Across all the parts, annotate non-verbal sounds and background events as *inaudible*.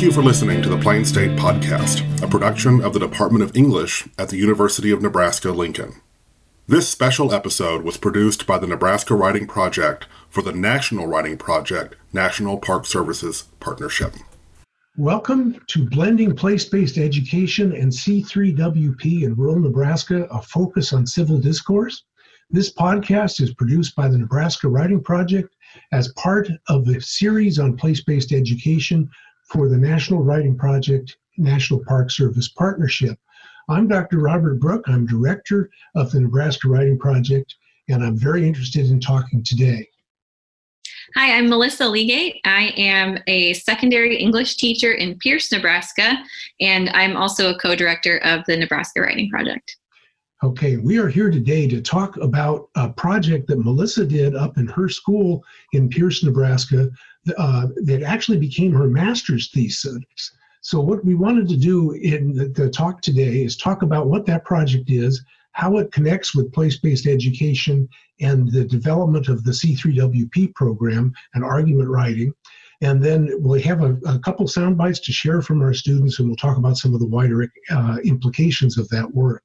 Thank you for listening to the Plain State Podcast, a production of the Department of English at the University of Nebraska Lincoln. This special episode was produced by the Nebraska Writing Project for the National Writing Project National Park Services Partnership. Welcome to Blending Place Based Education and C3WP in Rural Nebraska, a focus on civil discourse. This podcast is produced by the Nebraska Writing Project as part of the series on place based education for the National Writing Project National Park Service Partnership. I'm Dr. Robert Brooke. I'm director of the Nebraska Writing Project, and I'm very interested in talking today. Hi, I'm Melissa Legate. I am a secondary English teacher in Pierce, Nebraska, and I'm also a co director of the Nebraska Writing Project. Okay, we are here today to talk about a project that Melissa did up in her school in Pierce, Nebraska, uh, that actually became her master's thesis. So, what we wanted to do in the, the talk today is talk about what that project is, how it connects with place based education and the development of the C3WP program and argument writing. And then we'll have a, a couple sound bites to share from our students, and we'll talk about some of the wider uh, implications of that work.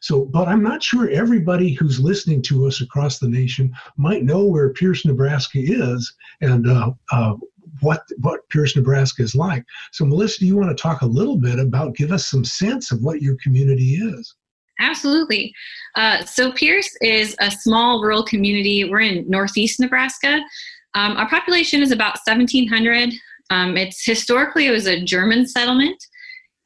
So, but I'm not sure everybody who's listening to us across the nation might know where Pierce, Nebraska is and uh, uh, what what Pierce, Nebraska is like. So, Melissa, do you want to talk a little bit about, give us some sense of what your community is? Absolutely. Uh, so, Pierce is a small rural community. We're in northeast Nebraska. Um, our population is about 1,700. Um, it's historically it was a German settlement,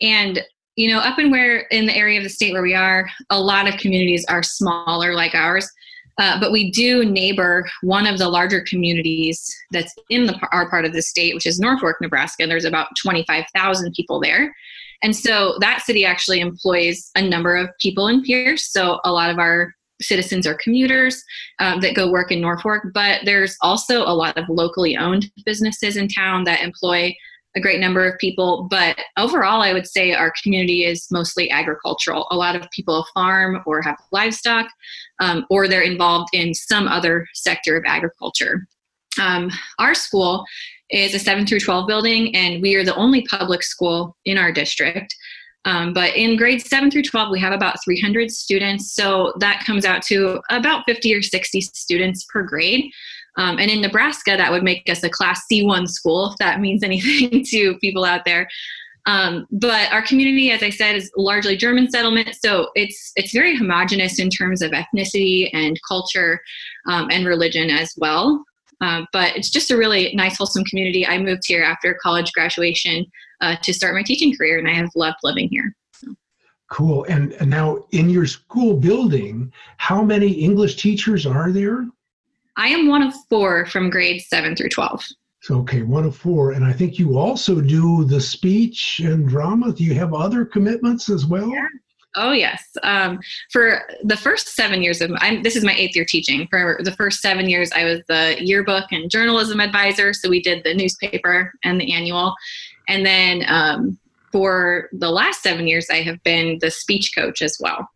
and you know, up and where in the area of the state where we are, a lot of communities are smaller like ours. Uh, but we do neighbor one of the larger communities that's in the, our part of the state, which is Norfolk, Nebraska. There's about 25,000 people there. And so that city actually employs a number of people in Pierce. So a lot of our citizens are commuters um, that go work in Norfolk, but there's also a lot of locally owned businesses in town that employ a great number of people, but overall, I would say our community is mostly agricultural. A lot of people farm or have livestock, um, or they're involved in some other sector of agriculture. Um, our school is a 7 through 12 building, and we are the only public school in our district. Um, but in grades 7 through 12, we have about 300 students, so that comes out to about 50 or 60 students per grade. Um, and in Nebraska, that would make us a Class C1 school, if that *laughs* means anything to people out there. Um, but our community, as I said, is largely German settlement, so it's it's very homogenous in terms of ethnicity and culture um, and religion as well. Uh, but it's just a really nice, wholesome community. I moved here after college graduation uh, to start my teaching career, and I have loved living here. Cool. And, and now, in your school building, how many English teachers are there? I am one of four from grades seven through 12. So, okay, one of four. And I think you also do the speech and drama. Do you have other commitments as well? Yeah. Oh yes. Um, for the first seven years of I'm, this is my eighth year teaching. For the first seven years, I was the yearbook and journalism advisor. So we did the newspaper and the annual, and then um, for the last seven years, I have been the speech coach as well.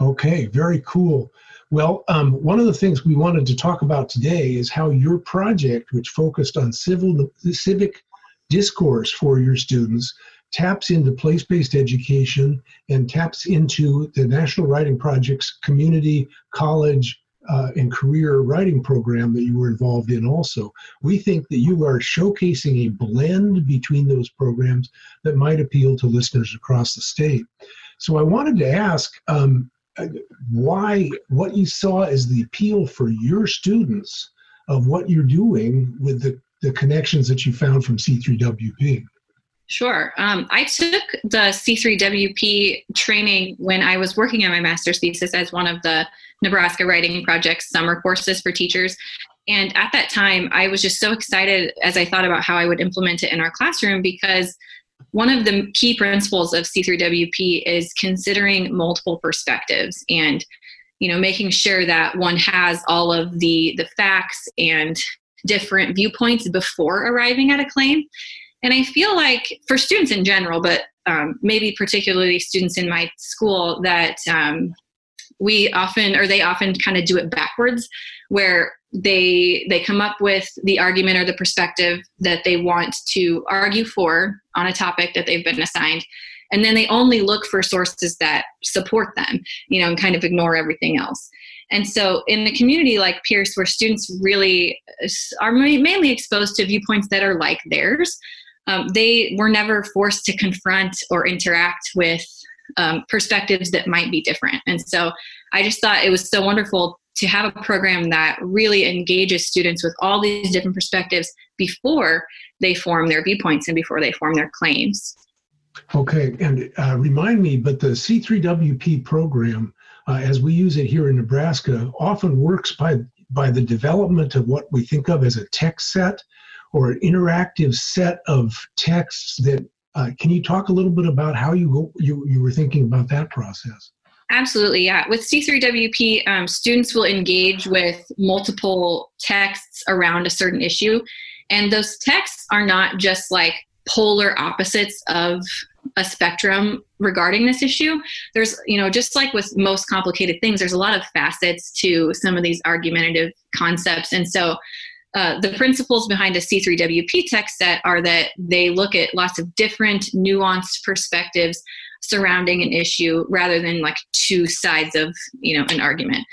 Okay, very cool. Well, um, one of the things we wanted to talk about today is how your project, which focused on civil civic discourse for your students, taps into place-based education and taps into the National Writing Project's community college uh, and career writing program that you were involved in also. We think that you are showcasing a blend between those programs that might appeal to listeners across the state. So I wanted to ask, um, why what you saw as the appeal for your students of what you're doing with the, the connections that you found from C3WP. Sure. Um, I took the C3WP training when I was working on my master's thesis as one of the Nebraska Writing Project's summer courses for teachers. And at that time, I was just so excited as I thought about how I would implement it in our classroom because one of the key principles of C3WP is considering multiple perspectives and you know making sure that one has all of the the facts and different viewpoints before arriving at a claim. And i feel like for students in general but um, maybe particularly students in my school that um, we often or they often kind of do it backwards where they they come up with the argument or the perspective that they want to argue for on a topic that they've been assigned and then they only look for sources that support them you know and kind of ignore everything else. And so in a community like pierce where students really are mainly exposed to viewpoints that are like theirs um, they were never forced to confront or interact with um, perspectives that might be different and so i just thought it was so wonderful to have a program that really engages students with all these different perspectives before they form their viewpoints and before they form their claims. Okay, and uh, remind me, but the C3WP program, uh, as we use it here in Nebraska, often works by by the development of what we think of as a text set or an interactive set of texts that uh, can you talk a little bit about how you you, you were thinking about that process Absolutely, yeah. With C3WP, um, students will engage with multiple texts around a certain issue. And those texts are not just like polar opposites of a spectrum regarding this issue. There's, you know, just like with most complicated things, there's a lot of facets to some of these argumentative concepts. And so uh, the principles behind a C3WP text set are that they look at lots of different nuanced perspectives surrounding an issue rather than like two sides of you know an argument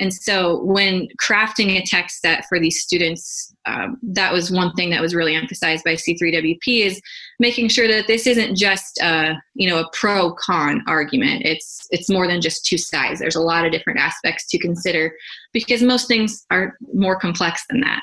and so when crafting a text set for these students um, that was one thing that was really emphasized by c3wp is making sure that this isn't just a you know a pro con argument. It's it's more than just two sides. There's a lot of different aspects to consider because most things are more complex than that.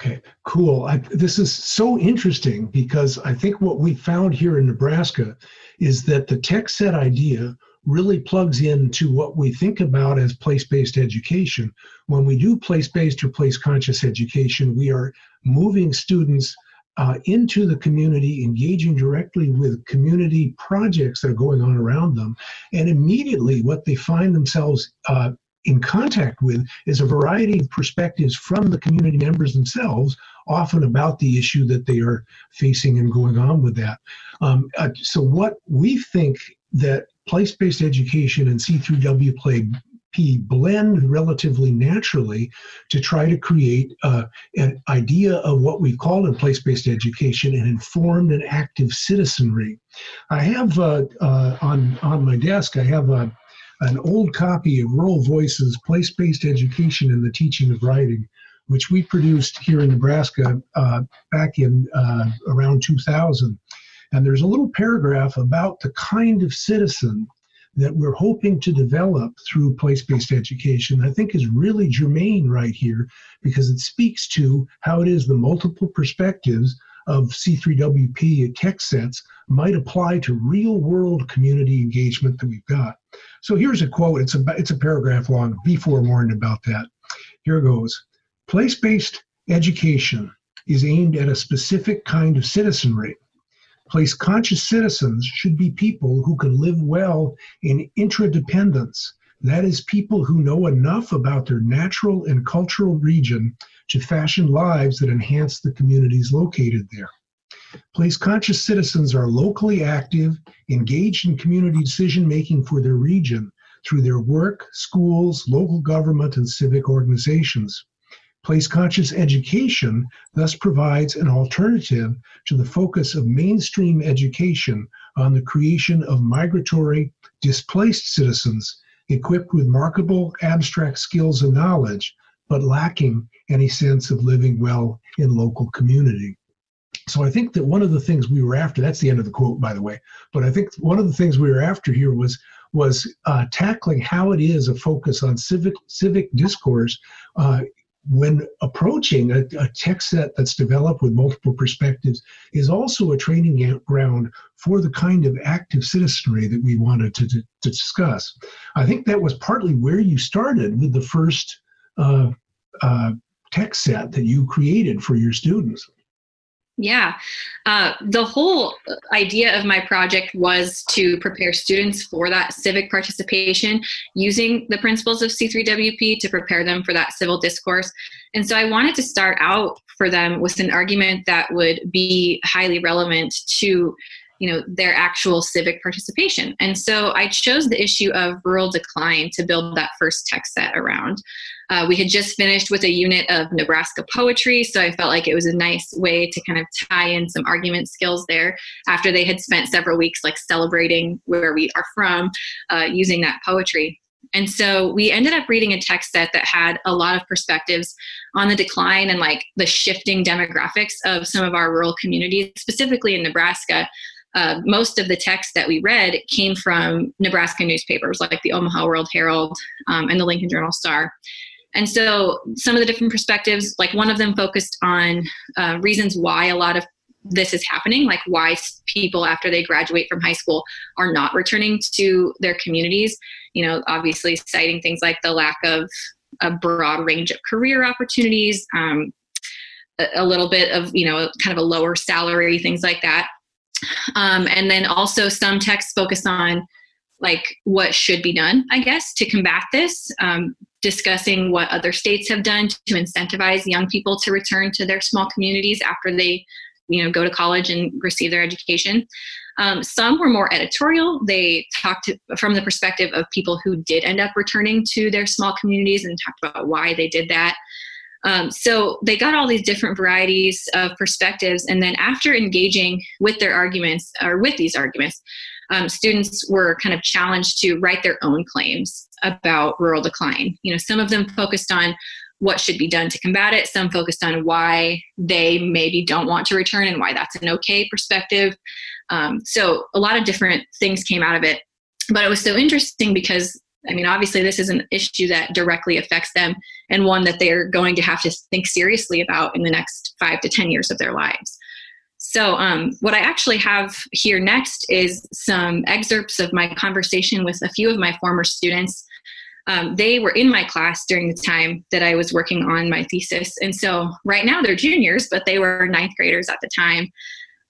Okay, cool. I, this is so interesting because I think what we found here in Nebraska is that the text set idea really plugs into what we think about as place based education. When we do place based or place conscious education, we are moving students uh, into the community, engaging directly with community projects that are going on around them. And immediately, what they find themselves uh, in contact with is a variety of perspectives from the community members themselves, often about the issue that they are facing and going on with that. Um, uh, so, what we think that place based education and C3W play P blend relatively naturally to try to create uh, an idea of what we call in place based education an informed and active citizenry. I have uh, uh, on, on my desk, I have a an old copy of Rural Voices Place Based Education in the Teaching of Writing, which we produced here in Nebraska uh, back in uh, around 2000. And there's a little paragraph about the kind of citizen that we're hoping to develop through place based education, I think is really germane right here because it speaks to how it is the multiple perspectives of C3WP text sets might apply to real world community engagement that we've got. So here's a quote. It's a it's a paragraph long. Be forewarned about that. Here goes. Place-based education is aimed at a specific kind of citizenry. Place conscious citizens should be people who can live well in interdependence. That is, people who know enough about their natural and cultural region to fashion lives that enhance the communities located there. Place conscious citizens are locally active, engaged in community decision making for their region through their work, schools, local government, and civic organizations. Place conscious education thus provides an alternative to the focus of mainstream education on the creation of migratory, displaced citizens equipped with marketable abstract skills and knowledge, but lacking any sense of living well in local community. So I think that one of the things we were after, that's the end of the quote, by the way, but I think one of the things we were after here was was uh, tackling how it is a focus on civic civic discourse uh, when approaching a, a text set that's developed with multiple perspectives is also a training ground for the kind of active citizenry that we wanted to, to, to discuss. I think that was partly where you started with the first uh, uh, text set that you created for your students. Yeah. Uh, the whole idea of my project was to prepare students for that civic participation using the principles of C3WP to prepare them for that civil discourse. And so I wanted to start out for them with an argument that would be highly relevant to you know their actual civic participation and so i chose the issue of rural decline to build that first text set around uh, we had just finished with a unit of nebraska poetry so i felt like it was a nice way to kind of tie in some argument skills there after they had spent several weeks like celebrating where we are from uh, using that poetry and so we ended up reading a text set that had a lot of perspectives on the decline and like the shifting demographics of some of our rural communities, specifically in Nebraska. Uh, most of the text that we read came from Nebraska newspapers like the Omaha World Herald um, and the Lincoln Journal Star. And so some of the different perspectives, like one of them focused on uh, reasons why a lot of this is happening, like why people after they graduate from high school are not returning to their communities. You know, obviously citing things like the lack of a broad range of career opportunities, um, a, little bit of, you know, kind of a lower salary, things like that. Um, and then also some texts focus on like what should be done, I guess, to combat this, um, discussing what other states have done to incentivize young people to return to their small communities after they you know go to college and receive their education. Um, some were more editorial. They talked from the perspective of people who did end up returning to their small communities and talked about why they did that. Um, so they got all these different varieties of perspectives and then after engaging with their arguments or with these arguments um, students were kind of challenged to write their own claims about rural decline you know some of them focused on what should be done to combat it. Some focused on why they maybe don't want to return and why that's an okay perspective. Um, so a lot of different things came out of it. But it was so interesting because, I mean, obviously, this is an issue that directly affects them and one that they're going to have to think seriously about in the next five to 10 years of their lives. So, um, what I actually have here next is some excerpts of my conversation with a few of my former students um, they were in my class during the time that I was working on my thesis. And so right now they're juniors, but they were ninth graders at the time.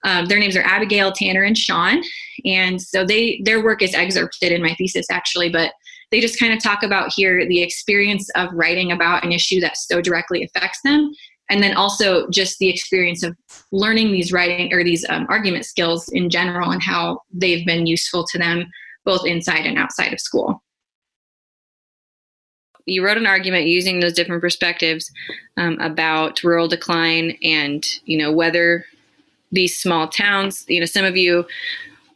Um, their names are Abigail, Tanner, and Sean. And so they their work is excerpted in my thesis actually, but they just kind of talk about here the experience of writing about an issue that so directly affects them and then also just the experience of learning these writing or these um, argument skills in general and how they've been useful to them both inside and outside of school. You wrote an argument using those different perspectives um, about rural decline and you know whether these small towns you know some of you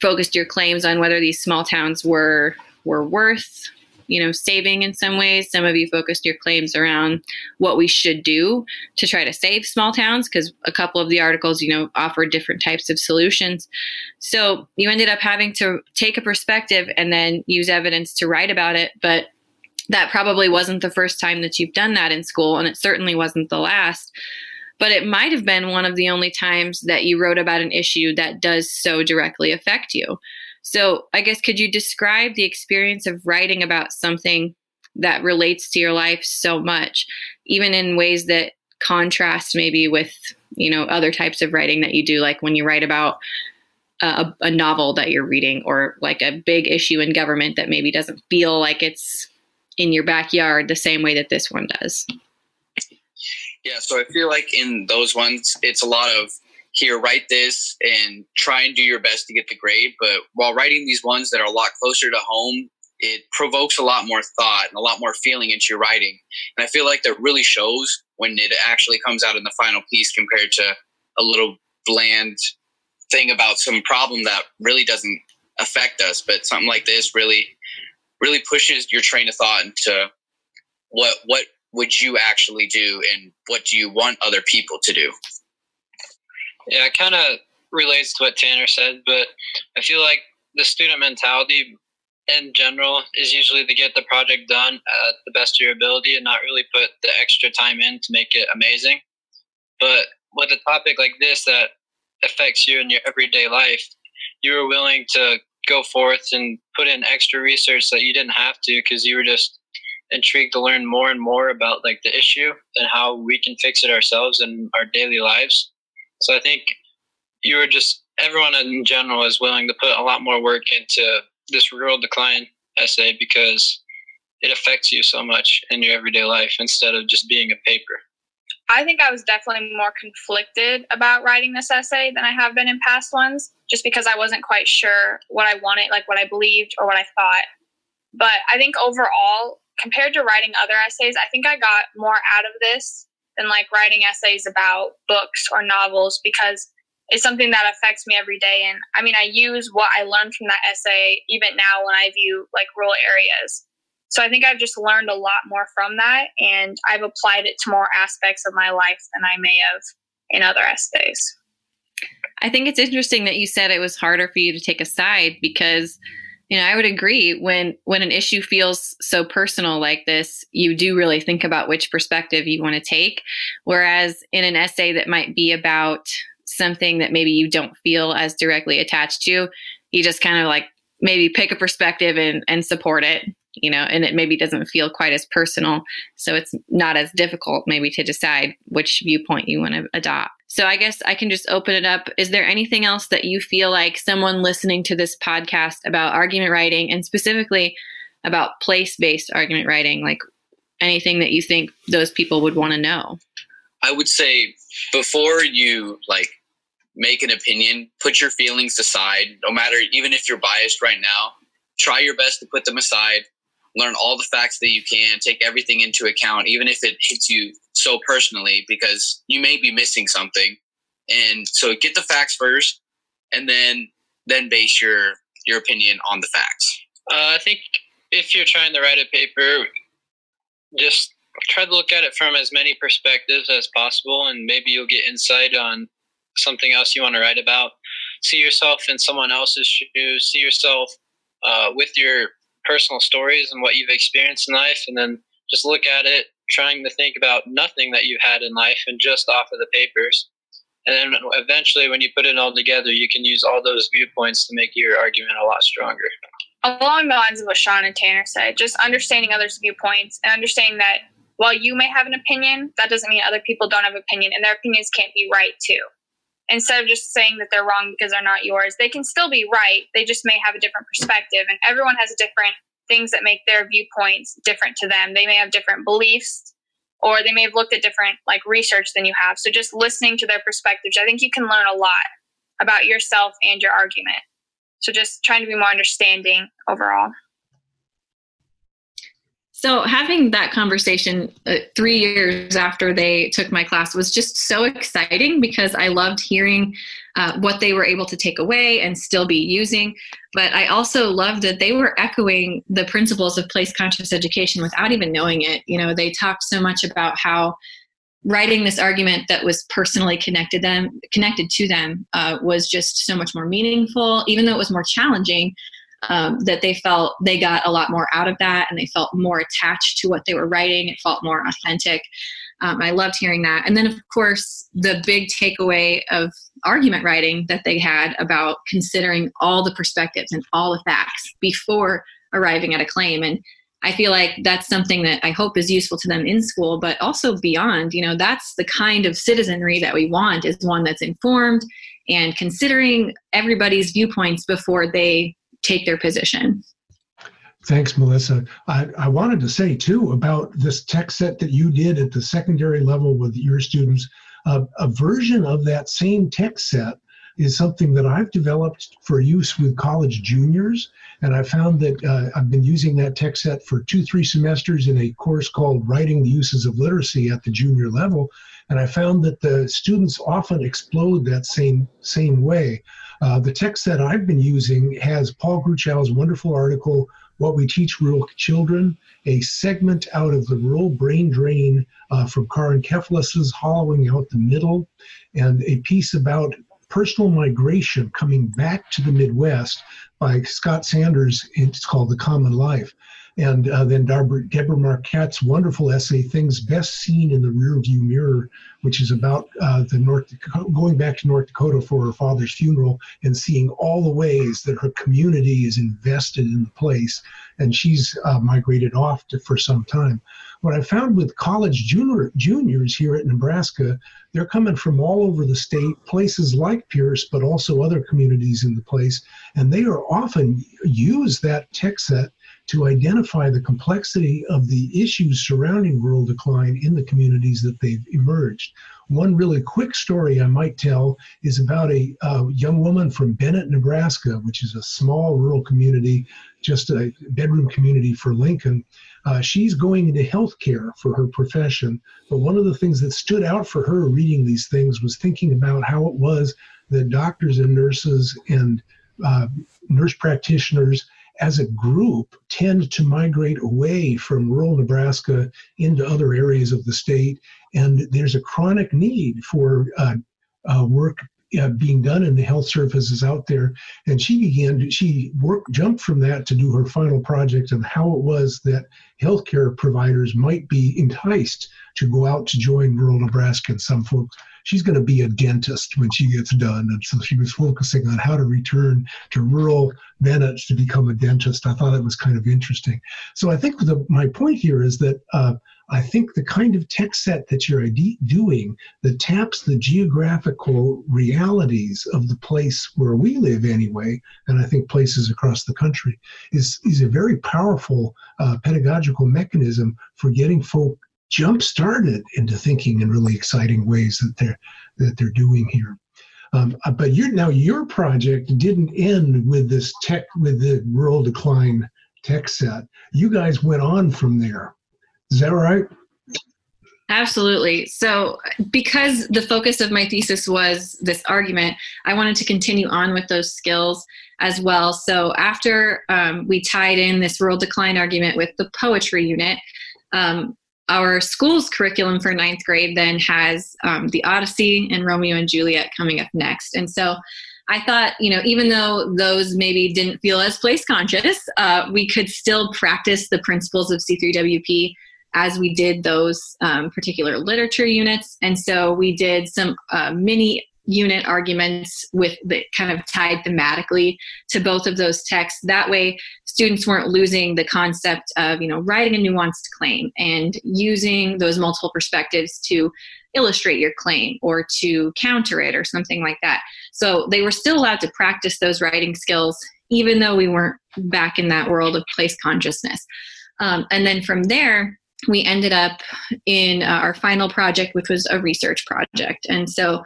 focused your claims on whether these small towns were were worth you know saving in some ways some of you focused your claims around what we should do to try to save small towns because a couple of the articles you know offered different types of solutions so you ended up having to take a perspective and then use evidence to write about it but that probably wasn't the first time that you've done that in school, and it certainly wasn't the last. But it might have been one of the only times that you wrote about an issue that does so directly affect you. So, I guess, could you describe the experience of writing about something that relates to your life so much, even in ways that contrast maybe with, you know, other types of writing that you do, like when you write about a, a novel that you're reading or like a big issue in government that maybe doesn't feel like it's in your backyard the same way that this one does. Yeah, so I feel like in those ones, it's a lot of here, write this and try and do your best to get the grade. But while writing these ones that are a lot closer to home, it provokes a lot more thought and a lot more feeling into your writing. And I feel like that really shows when it actually comes out in the final piece compared to a little bland thing about some problem that really doesn't affect us. But something like this really really pushes your train of thought into what what would you actually do and what do you want other people to do yeah it kind of relates to what tanner said but i feel like the student mentality in general is usually to get the project done at the best of your ability and not really put the extra time in to make it amazing but with a topic like this that affects you in your everyday life you were willing to go forth and put in extra research that you didn't have to because you were just intrigued to learn more and more about like the issue and how we can fix it ourselves in our daily lives. So I think you were just everyone in general is willing to put a lot more work into this rural decline essay because it affects you so much in your everyday life instead of just being a paper. I think I was definitely more conflicted about writing this essay than I have been in past ones, just because I wasn't quite sure what I wanted, like what I believed or what I thought. But I think overall, compared to writing other essays, I think I got more out of this than like writing essays about books or novels because it's something that affects me every day. And I mean, I use what I learned from that essay even now when I view like rural areas. So I think I've just learned a lot more from that, and I've applied it to more aspects of my life than I may have in other essays. I think it's interesting that you said it was harder for you to take a side because you know i would agree when when an issue feels so personal like this you do really think about which perspective you want to take whereas in an essay that might be about something that maybe you don't feel as directly attached to you just kind of like maybe pick a perspective and and support it you know, and it maybe doesn't feel quite as personal. So it's not as difficult maybe to decide which viewpoint you want to adopt. So I guess I can just open it up. Is there anything else that you feel like someone listening to this podcast about argument writing and specifically about place based argument writing, like anything that you think those people would want to know? I would say before you like make an opinion, put your feelings aside, no matter even if you're biased right now, try your best to put them aside learn all the facts that you can, take everything into account, even if it hits you so personally, because you may be missing something. And so get the facts first, and then then base your your opinion on the facts. Uh, I think if you're trying to write a paper, just try to look at it from as many perspectives as possible, and maybe you'll get insight on something else you want to write about. See yourself in someone else's shoes. See yourself uh, with your personal stories and what you've experienced in life, and then just look at it, trying to think about nothing that you've had in life and just off of the papers. And then eventually, when you put it all together, you can use all those viewpoints to make your argument a lot stronger. Along the lines of what Sean and Tanner said, just understanding others' viewpoints and understanding that while you may have an opinion, that doesn't mean other people don't have opinion, and their opinions can't be right too instead of just saying that they're wrong because they're not yours they can still be right. They just may have a different perspective and everyone has different things that make their viewpoints different to them. They may have different beliefs or they may have looked at different like research than you have. So just listening to their perspectives i think you can learn a lot about yourself and your argument. So just trying to be more understanding overall so having that conversation uh, three years after they took my class was just so exciting because I loved hearing uh, what they were able to take away and still be using. But I also loved that they were echoing the principles of place conscious education without even knowing it. You know, they talked so much about how writing this argument that was personally connected them connected to them uh, was just so much more meaningful even though it was more challenging um, that they felt they got a lot more out of that and they felt more attached to what they were writing. It felt more authentic. Um, I loved hearing that. And then, of course, the big takeaway of argument writing that they had about considering all the perspectives and all the facts before arriving at a claim. And I feel like that's something that I hope is useful to them in school, but also beyond. You know, that's the kind of citizenry that we want is one that's informed and considering everybody's viewpoints before they take their position. Thanks, Melissa. I, I, wanted to say too about this text set that you did at the secondary level with your students. Uh, a version of that same text set is something that I've developed for use with college juniors. And I found that uh, I've been using that text set for two, three semesters in a course called Writing the Uses of Literacy at the junior level. And I found that the students often explode that same, same way. Uh, the text that I've been using has Paul Gruchow's wonderful article, What We Teach Rural Children, a segment out of the Rural Brain Drain uh, from Carr and Kefalas's Hollowing Out the Middle, and a piece about personal migration coming back to the Midwest by Scott Sanders. It's called The Common Life and uh, then Deborah, Deborah Marquart's wonderful essay, "Things Best Seen in the Rearview Mirror," which is about uh, the North Dakota, going back to North Dakota for her father's funeral and seeing all the ways that her community is invested in the place, and she's uh, migrated off to, for some time. What I found with college junior, juniors here at Nebraska, they're coming from all over the state, places like Pierce, but also other communities in the place, and they are often use that text set to identify the complexity of the issues surrounding rural decline in the communities that they've emerged. One really quick story I might tell is about a young woman from Bennett, Nebraska, which is a small rural community, just a bedroom community for Lincoln. Uh, she's going into healthcare for her profession, but one of the things that stood out for her reading these things was thinking about how it was that doctors and nurses and uh, nurse practitioners as a group tend to migrate away from rural Nebraska into other areas of the state. And there's a chronic need for uh, uh, work uh, being done in the health services out there. And she began to, she worked, jumped from that to do her final project on how it was that healthcare providers might be enticed to go out to join rural Nebraska. And some folks she's going to be a dentist when she gets done. And so she was focusing on how to return to rural Bennett to become a dentist. I thought it was kind of interesting. So I think the, my point here is that uh, I think the kind of text set that you're doing that taps the geographical realities of the place where we live anyway, and I think places across the country, is, is a very powerful uh, pedagogical mechanism for getting folk jump started into thinking in really exciting ways that they're that they're doing here. Um, uh, but you now your project didn't end with this tech with the rural decline text set. You guys went on from there. Is that right? Absolutely. So, because the focus of my thesis was this argument, I wanted to continue on with those skills as well. So, after um, we tied in this rural decline argument with the poetry unit, um, our school's curriculum for ninth grade then has um, the Odyssey and Romeo and Juliet coming up next. And so I thought, you know, even though those maybe didn't feel as place conscious, uh, we could still practice the principles of C3WP as we did those um, particular literature units. And so we did some uh, mini unit arguments with that kind of tied thematically to both of those texts. That way students weren't losing the concept of you know writing a nuanced claim and using those multiple perspectives to illustrate your claim or to counter it or something like that. So they were still allowed to practice those writing skills even though we weren't back in that world of place consciousness. Um, and then from there we ended up in uh, our final project which was a research project. And so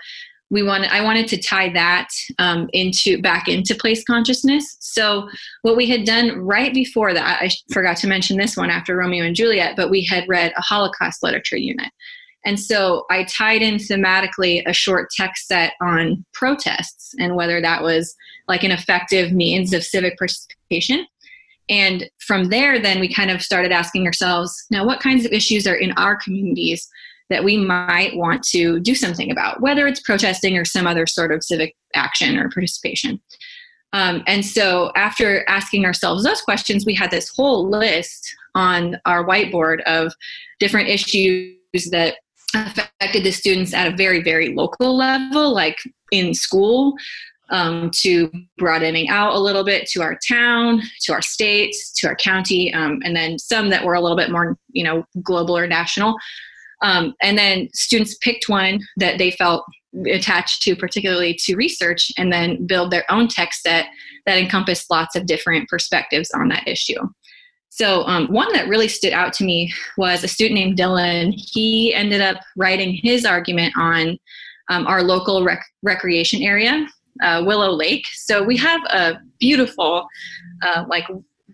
we wanted i wanted to tie that um, into back into place consciousness. So what we had done right before that i forgot to mention this one after romeo and juliet but we had read a holocaust literature unit. And so i tied in thematically a short text set on protests and whether that was like an effective means of civic participation and from there then we kind of started asking ourselves now what kinds of issues are in our communities that we might want to do something about, whether it's protesting or some other sort of civic action or participation. Um, and so, after asking ourselves those questions, we had this whole list on our whiteboard of different issues that affected the students at a very, very local level, like in school, um, to broadening out a little bit to our town, to our state, to our county, um, and then some that were a little bit more, you know, global or national. Um, and then students picked one that they felt attached to, particularly to research, and then build their own text set that encompassed lots of different perspectives on that issue. So, um, one that really stood out to me was a student named Dylan. He ended up writing his argument on um, our local rec- recreation area, uh, Willow Lake. So, we have a beautiful, uh, like,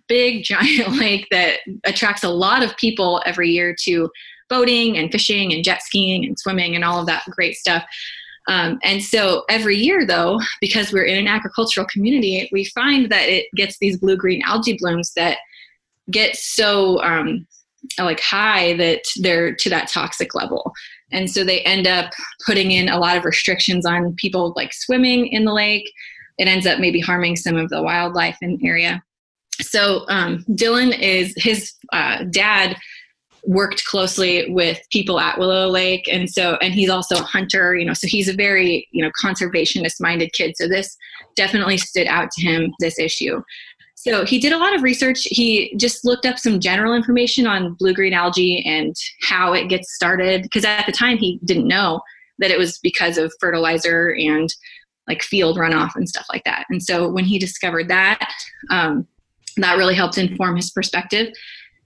big *laughs* giant lake that attracts a lot of people every year to boating and fishing and jet skiing and swimming and all of that great stuff. Um, and so every year, though, because we're in an agricultural community, we find that it gets these blue green algae blooms that get so um, like high that they're to that toxic level. And so they end up putting in a lot of restrictions on people like swimming in the lake. It ends up maybe harming some of the wildlife in the area. So um, Dylan is his uh, dad worked closely with people at Willow Lake and so and he's also a hunter you know so he's a very you know conservationist minded kid so this definitely stood out to him this issue so he did a lot of research he just looked up some general information on blue green algae and how it gets started because at the time he didn't know that it was because of fertilizer and like field runoff and stuff like that and so when he discovered that um, that really helped inform his perspective.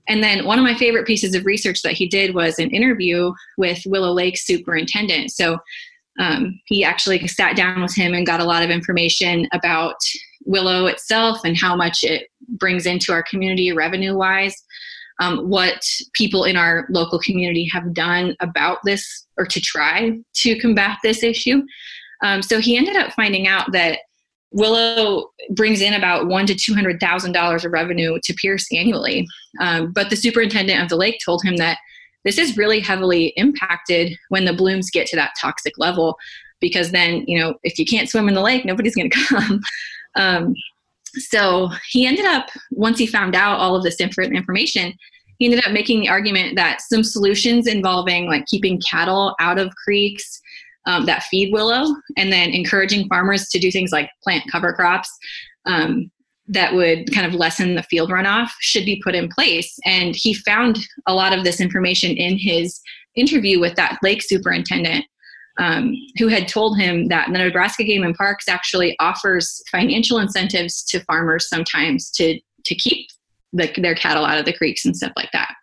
And then one of my favorite pieces of research that he did was an interview with Willow Lake superintendent. So um, he actually sat down with him and got a lot of information about Willow itself and how much it brings into our community revenue wise. Um, what people in our local community have done about this or to try to combat this issue. Um, so he ended up finding out that Willow brings in about one to two hundred thousand dollars of revenue to Pierce annually, um, but the superintendent of the lake told him that this is really heavily impacted when the blooms get to that toxic level, because then you know if you can't swim in the lake, nobody's going *laughs* to come. Um, so he ended up once he found out all of this information, he ended up making the argument that some solutions involving like keeping cattle out of creeks um, that feed willow and then encouraging farmers to do things like plant cover crops um, that would kind of lessen the field runoff should be put in place. And he found a lot of this information in his interview with that lake superintendent um, who had told him that the nebraska game and parks actually offers financial incentives to farmers sometimes to to keep the, their cattle out of the creeks and stuff like that.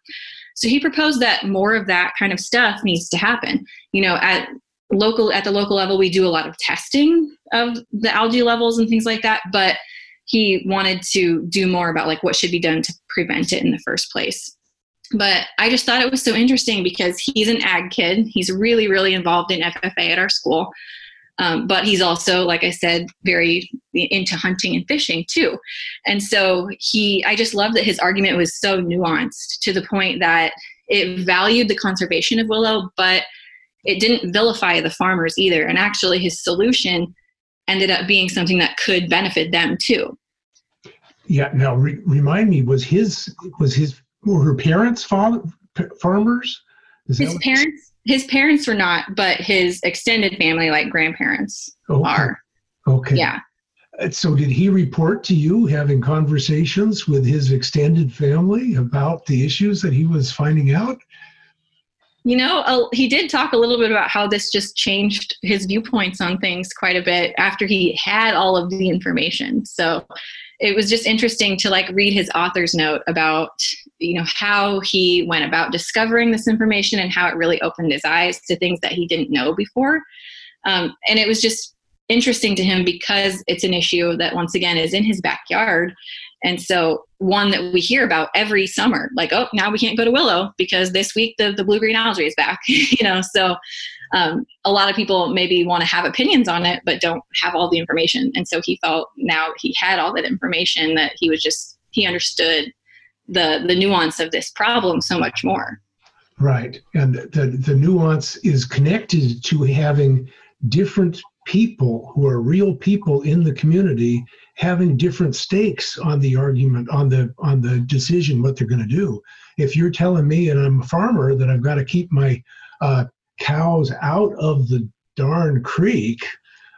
So he proposed that more of that kind of stuff needs to happen. You know at local at the local level we do a lot of testing of the algae levels and things like that but he wanted to do more about like what should be done to prevent it in the first place but i just thought it was so interesting because he's an ag kid he's really really involved in ffa at our school um, but he's also like i said very into hunting and fishing too and so he i just love that his argument was so nuanced to the point that it valued the conservation of willow but it didn't vilify the farmers either. And actually, his solution ended up being something that could benefit them too. Yeah. Now, re- remind me, was his was his were her parents father p- farmers? Is his parents, his parents were not, but his extended family, like grandparents, okay. are. Okay. Yeah. Uh, so, did he report to you having conversations with his extended family about the issues that he was finding out? You know, uh, he did talk a little bit about how this just changed his viewpoints on things quite a bit after he had all of the information. So it was just interesting to like read his author's note about you know how he went about discovering this information and how it really opened his eyes to things that he didn't know before. Um, and it was just interesting to him because it's an issue that once again is in his backyard and so one that we hear about every summer, like, oh, now we can't go to Willow because this week the, the blue green algae is back, *laughs* you know. So um, a lot of people maybe want to have opinions on it, but don't have all the information. And so he felt now he had all that information that he was just he understood the the nuance of this problem so much more. Right, and the the nuance is connected to having different people who are real people in the community having different stakes on the argument on the on the decision what they're going to do if you're telling me and i'm a farmer that i've got to keep my uh, cows out of the darn creek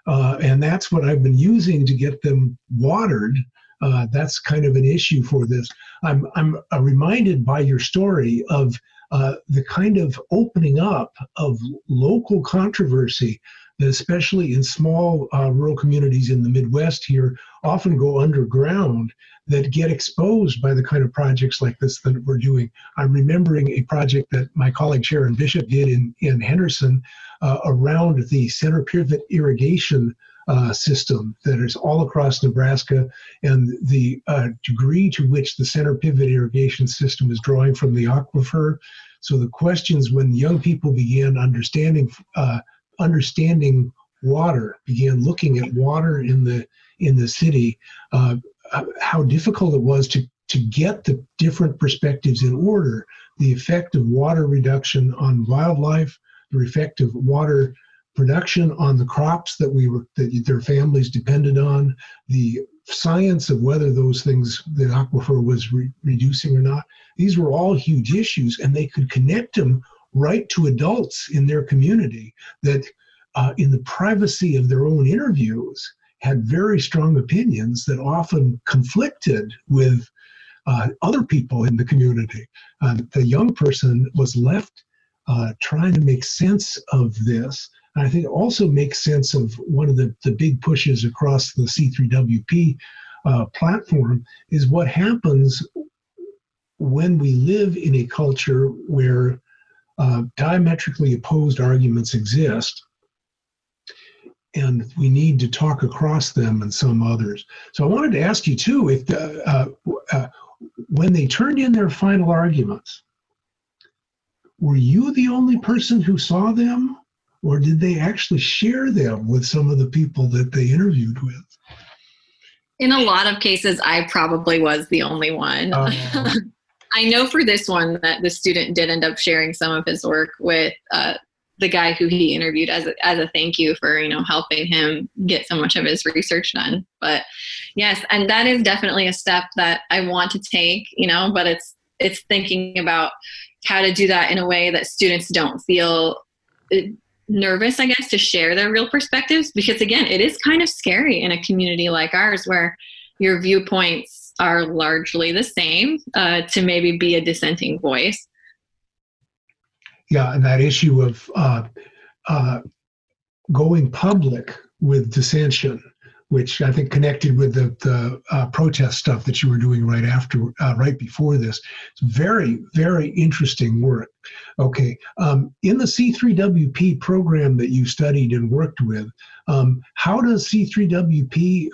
uh, and that's what i've been using to get them watered. Uh, that's kind of an issue for this. I'm i'm uh, reminded by your story of uh, the kind of opening up of local controversy especially in small uh, rural communities in the Midwest here, often go underground that get exposed by the kind of projects like this that we're doing. I'm remembering a project that my colleague Sharon Bishop did in, in Henderson uh, around the center pivot irrigation uh, system that is all across Nebraska, and the uh, degree to which the center pivot irrigation system is drawing from the aquifer. So the questions when young people began understanding uh, understanding water, began looking at water in the in the city, uh, how difficult it was to to get the different perspectives in order. The effect of water reduction on wildlife, the effect of water production on the crops that we were that their families depended on, the science of whether those things the aquifer was re- reducing or not. These were all huge issues, and they could connect them right to adults in their community that, uh, in the privacy of their own interviews, had very strong opinions that often conflicted with uh, other people in the community. Uh, the young person was left uh, trying to make sense of this. I think it also makes sense of one of the, the big pushes across the C3WP uh, platform is what happens when we live in a culture where uh, diametrically opposed arguments exist and we need to talk across them and some others. So I wanted to ask you too if the, uh, uh, when they turned in their final arguments, were you the only person who saw them, or did they actually share them with some of the people that they interviewed with? In a lot of cases, I probably was the only one. Uh, *laughs* I know for this one that the student did end up sharing some of his work with uh, the guy who he interviewed as a, as a thank you for you know helping him get so much of his research done. But yes and that is definitely a step that i want to take you know but it's it's thinking about how to do that in a way that students don't feel uh, nervous i guess to share their real perspectives. Because again it is kind of scary in a community like ours where your viewpoints are largely the same uh, to maybe be a dissenting voice yeah, and that issue of uh, uh, going public with dissension, which I think connected with the, the uh, protest stuff that you were doing right after, uh, right before this. It's very, very interesting work. Okay, um, in the C3WP program that you studied and worked with, um, how does C3WP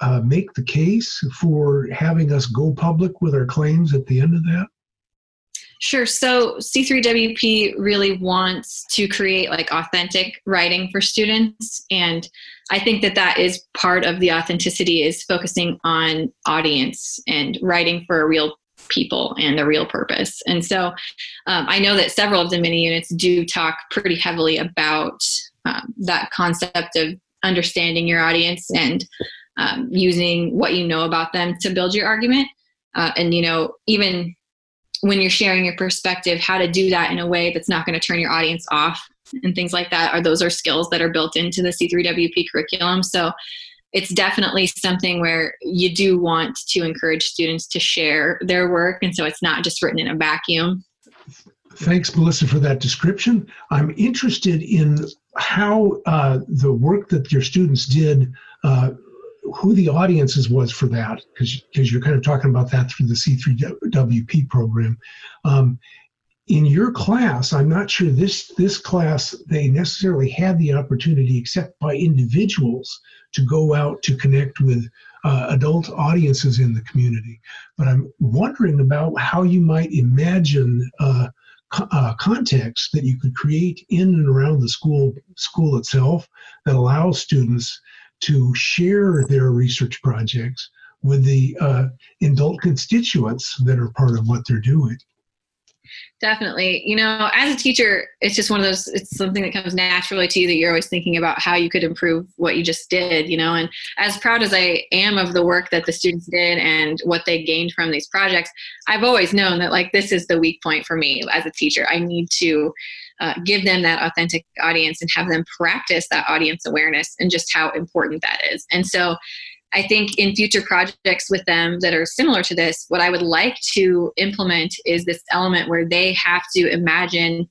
uh, make the case for having us go public with our claims at the end of that? Sure. So C3WP really wants to create like authentic writing for students. And I think that that is part of the authenticity is focusing on audience and writing for a real people and a real purpose. And so um, I know that several of the mini units do talk pretty heavily about um, that concept of understanding your audience and um, using what you know about them to build your argument. Uh, and, you know, even when you're sharing your perspective, how to do that in a way that's not going to turn your audience off and things like that. Are those are skills that are built into the C3WP curriculum. So it's definitely something where you do want to encourage students to share their work, and so it's not just written in a vacuum. Thanks, Melissa, for that description. I'm interested in how uh, the work that your students did uh, who the audiences was for that, because because you're kind of talking about that through the C3WP program. Um, in your class, I'm not sure this this class they necessarily had the opportunity, except by individuals, to go out to connect with uh, adult audiences in the community. But I'm wondering about how you might imagine. Uh, uh, context that you could create in and around the school school itself that allows students to share their research projects with the uh, adult constituents that are part of what they're doing. Definitely. You know, as a teacher, it's just one of those, it's something that comes naturally to you that you're always thinking about how you could improve what you just did, you know. And as proud as I am of the work that the students did and what they gained from these projects, I've always known that, like, this is the weak point for me as a teacher. I need to uh, give them that authentic audience and have them practice that audience awareness and just how important that is. And so I think in future projects with them that are similar to this, what I would like to implement is this element where they have to imagine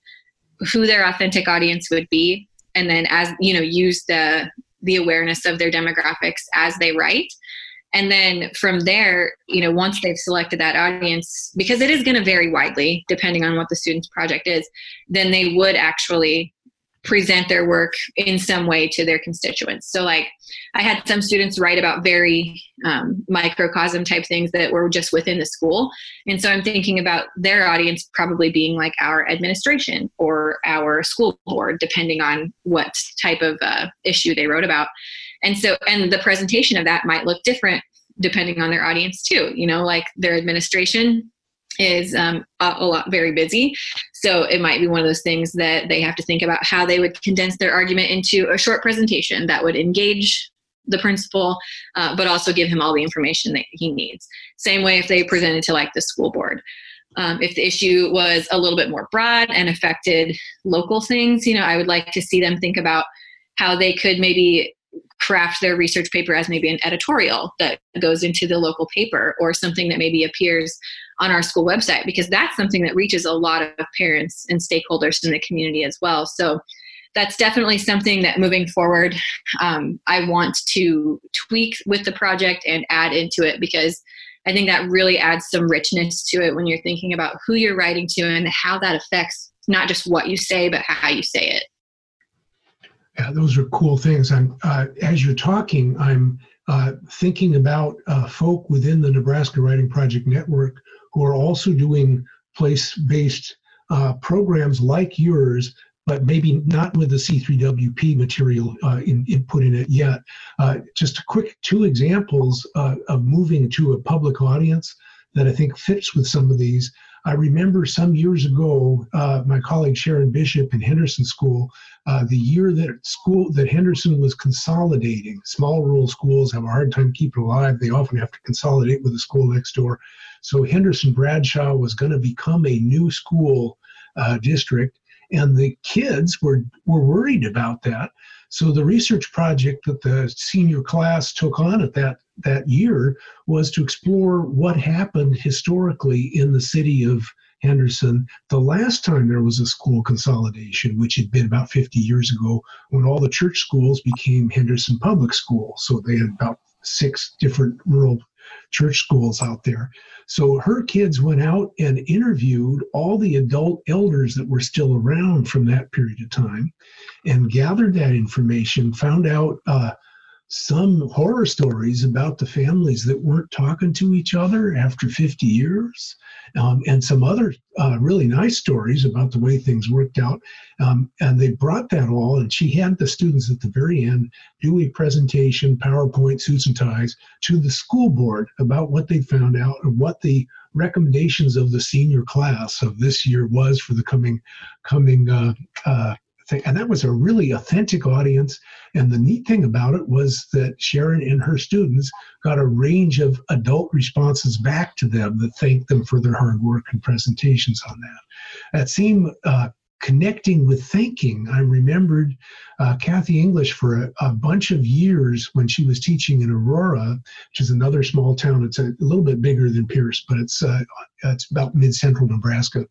who their authentic audience would be and then as you know use the the awareness of their demographics as they write. And then from there you know once they've selected that audience because it is going to vary widely depending on what the student's project is then they would actually present their work in some way to their constituents. So like i had some students write about very um, microcosm type things that were just within the school. And so i'm thinking about their audience probably being like our administration or our school board depending on what type of uh, issue they wrote about. And so and the presentation of that might look different depending on their audience too you know like their administration is um, a, a, lot very busy. So it might be one of those things that they have to think about how they would condense their argument into a short presentation that would engage the principal uh, but also give him all the information that he needs. Same way if they presented to like the school board. Um, if the issue was a little bit more broad and affected local things you know i would like to see them think about how they could maybe craft their research paper as maybe an editorial that goes into the local paper or something that maybe appears on our school website because that's something that reaches a lot of parents and stakeholders in the community as well so that's definitely something that moving forward, um, I want to tweak with the project and add into it because I think that really adds some richness to it when you're thinking about who you're writing to and how that affects not just what you say, but how you say it. Yeah, those are cool things. I'm uh, as you're talking, I'm uh, thinking about uh, folk within the Nebraska Writing Project Network who are also doing place-based uh, programs like yours but maybe not with the C3WP material uh, in, input in it yet. Uh, just a quick two examples uh, of moving to a public audience that I think fits with some of these. I remember some years ago, uh, my colleague Sharon Bishop in Henderson School, uh, the year that school that Henderson was consolidating. Small rural schools have a hard time keeping alive. They often have to consolidate with the school next door. So Henderson Bradshaw was going to become a new school uh, district and the kids were, were worried about that. So the research project that the senior class took on at that, that year was to explore what happened historically in the city of Henderson the last time there was a school consolidation, which had been about 50 years ago when all the church schools became Henderson Public Schools. So they had about six different rural church schools out there. So her kids went out and interviewed all the adult elders that were still around from that period of time and gathered that information, found out uh, some horror stories about the families that weren't talking to each other after 50 years, um, and some other uh, really nice stories about the way things worked out. Um, and they brought that all, and she had the students at the very end do a presentation, PowerPoint, suits and ties, to the school board about what they found out and what the recommendations of the senior class of this year was for the coming coming uh, uh, thing. And that was a really authentic audience. And the neat thing about it was that Sharon and her students got a range of adult responses back to them that thanked them for their hard work and presentations on that. That same uh, connecting with thinking. I remembered uh, Kathy English for a, a, bunch of years when she was teaching in Aurora, which is another small town. It's a, a little bit bigger than Pierce, but it's uh, it's about mid-central Nebraska.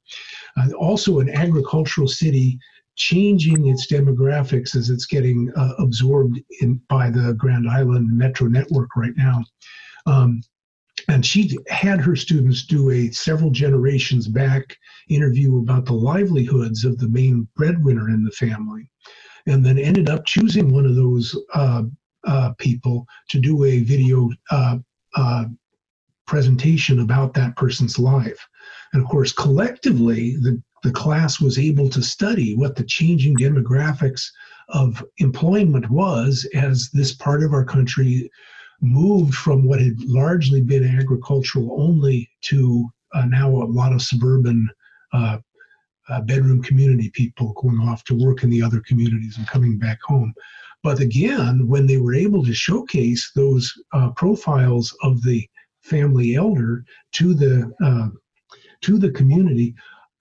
Uh, also an agricultural city changing its demographics as it's getting uh, absorbed in by the Grand Island Metro network right now. Um, and she had her students do a several generations back interview about the livelihoods of the main breadwinner in the family, and then ended up choosing one of those uh, uh, people to do a video uh, uh presentation about that person's life. And of course, collectively, the the class was able to study what the changing demographics of employment was as this part of our country moved from what had largely been agricultural only to uh, now a lot of suburban uh, uh, bedroom community people going off to work in the other communities and coming back home. But again, when they were able to showcase those uh, profiles of the family elder to the uh, to the community,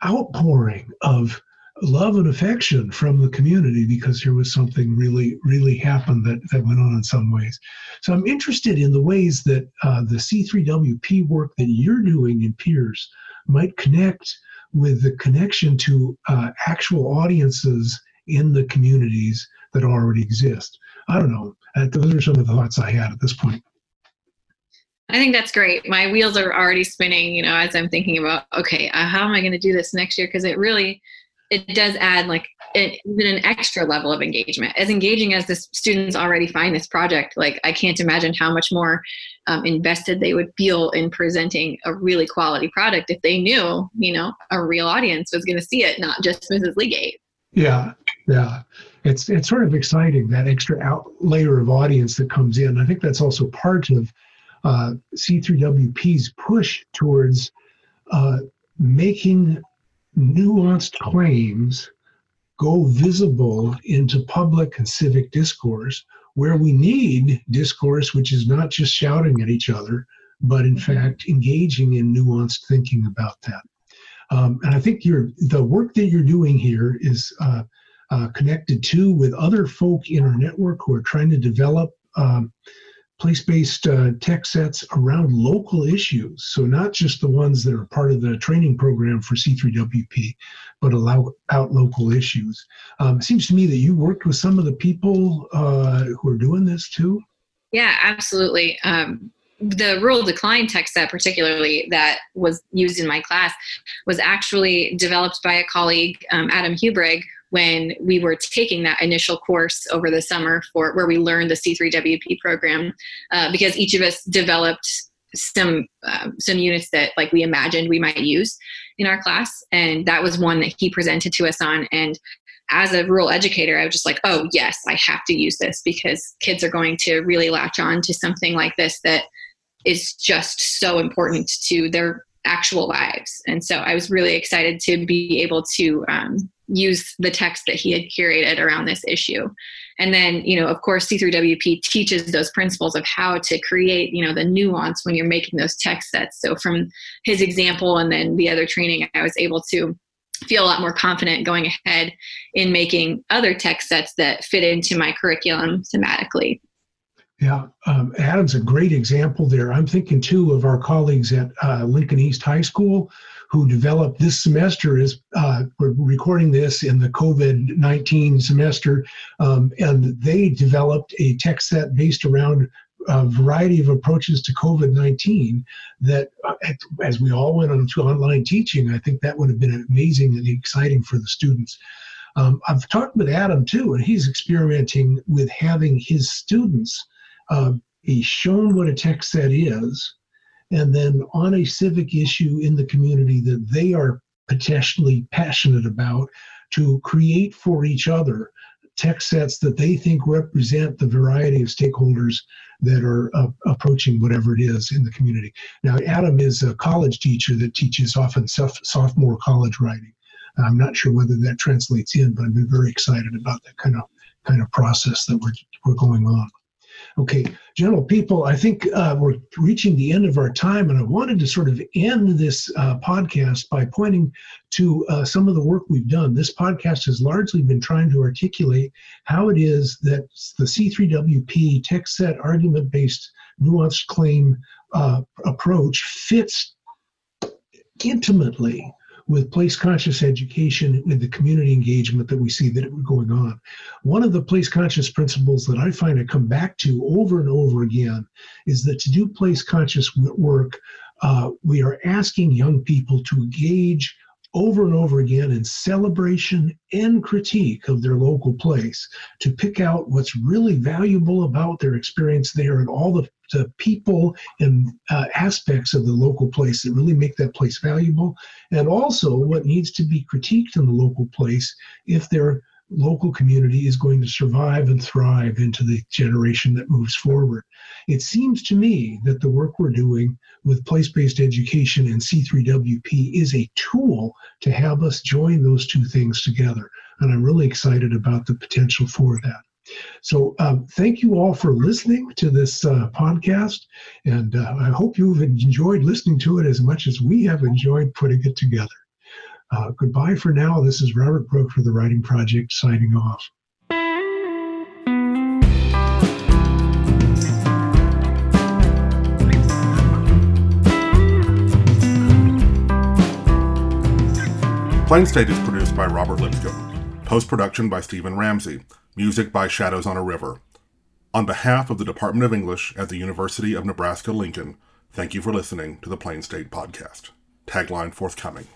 outpouring of love and affection from the community because here was something really, really happened that, that went on in some ways. So I'm interested in the ways that uh, the C3WP work that you're doing in Pierce might connect with the connection to uh, actual audiences in the communities that already exist. I don't know. Uh, those are some of the thoughts I had at this point. I think that's great. My wheels are already spinning, you know, as I'm thinking about, okay, uh, how am I going to do this next year? Because it really, it does add like an, even an extra level of engagement. As engaging as the students already find this project, like I can't imagine how much more um, invested they would feel in presenting a really quality product if they knew, you know, a real audience was going to see it, not just Mrs. Legate. Yeah, yeah. It's it's sort of exciting that extra out layer of audience that comes in. I think that's also part of uh, C3WP's push towards uh, making nuanced claims go visible into public and civic discourse where we need discourse which is not just shouting at each other but in fact engaging in nuanced thinking about that. Um, and i think the work that you're doing here is uh, uh, connected to with other folk in our network who are trying to develop um, place based uh, text sets around local issues. So, not just the ones that are part of the training program for C3WP, but allow out local issues. Um, it seems to me that you worked with some of the people uh, who are doing this too. Yeah, absolutely. Um, the rural decline text set, particularly that was used in my class, was actually developed by a colleague, um, Adam Hubrig, when we were taking that initial course over the summer for where we learned the C3WP program, uh, because each of us developed some uh, some units that like we imagined we might use in our class, and that was one that he presented to us on. And as a rural educator, I was just like, oh yes, I have to use this because kids are going to really latch on to something like this that is just so important to their actual lives. And so I was really excited to be able to um, use the text that he had curated around this issue. And then, you know, of course, C3WP teaches those principles of how to create, you know, the nuance when you're making those text sets. So from his example and then the other training, I was able to feel a lot more confident going ahead in making other text sets that fit into my curriculum thematically. Yeah, um, Adam's a great example there. I'm thinking too of our colleagues at uh, Lincoln East High School who developed this semester is uh, we're recording this in the COVID-19 semester, um, and they developed a text set based around a variety of approaches to COVID-19 that, uh, as we all went on to online teaching, I think that would have been amazing and exciting for the students. Um, I've talked with Adam too, and he's experimenting with having his students uh, be shown what a text set is, and then on a civic issue in the community that they are potentially passionate about, to create for each other text sets that they think represent the variety of stakeholders that are uh, approaching whatever it is in the community. Now, Adam is a college teacher that teaches often sophomore college writing. I'm not sure whether that translates in, but I've been very excited about that kind of kind of process that we're we're going on. Okay, general people, I think uh, we're reaching the end of our time, and I wanted to sort of end this uh, podcast by pointing to uh, some of the work we've done. This podcast has largely been trying to articulate how it is that the C3WP text set argument based nuanced claim uh, approach fits intimately with place conscious education with the community engagement that we see that are going on. One of the place conscious principles that I find I come back to over and over again is that to do place conscious work, uh, we are asking young people to engage over and over again in celebration and critique of their local place to pick out what's really valuable about their experience there and all the, the people and uh, aspects of the local place that really make that place valuable and also what needs to be critiqued in the local place if their local community is going to survive and thrive into the generation that moves forward. It seems to me that the work we're doing with place based education and C3WP is a tool to have us join those two things together. And I'm really excited about the potential for that. So, um, thank you all for listening to this uh, podcast. And uh, I hope you've enjoyed listening to it as much as we have enjoyed putting it together. Uh, goodbye for now. This is Robert Brooke for the Writing Project signing off. Plain State is produced by Robert Lipscomb. Post production by Stephen Ramsay. Music by Shadows on a River. On behalf of the Department of English at the University of Nebraska Lincoln, thank you for listening to the Plain State Podcast. Tagline forthcoming.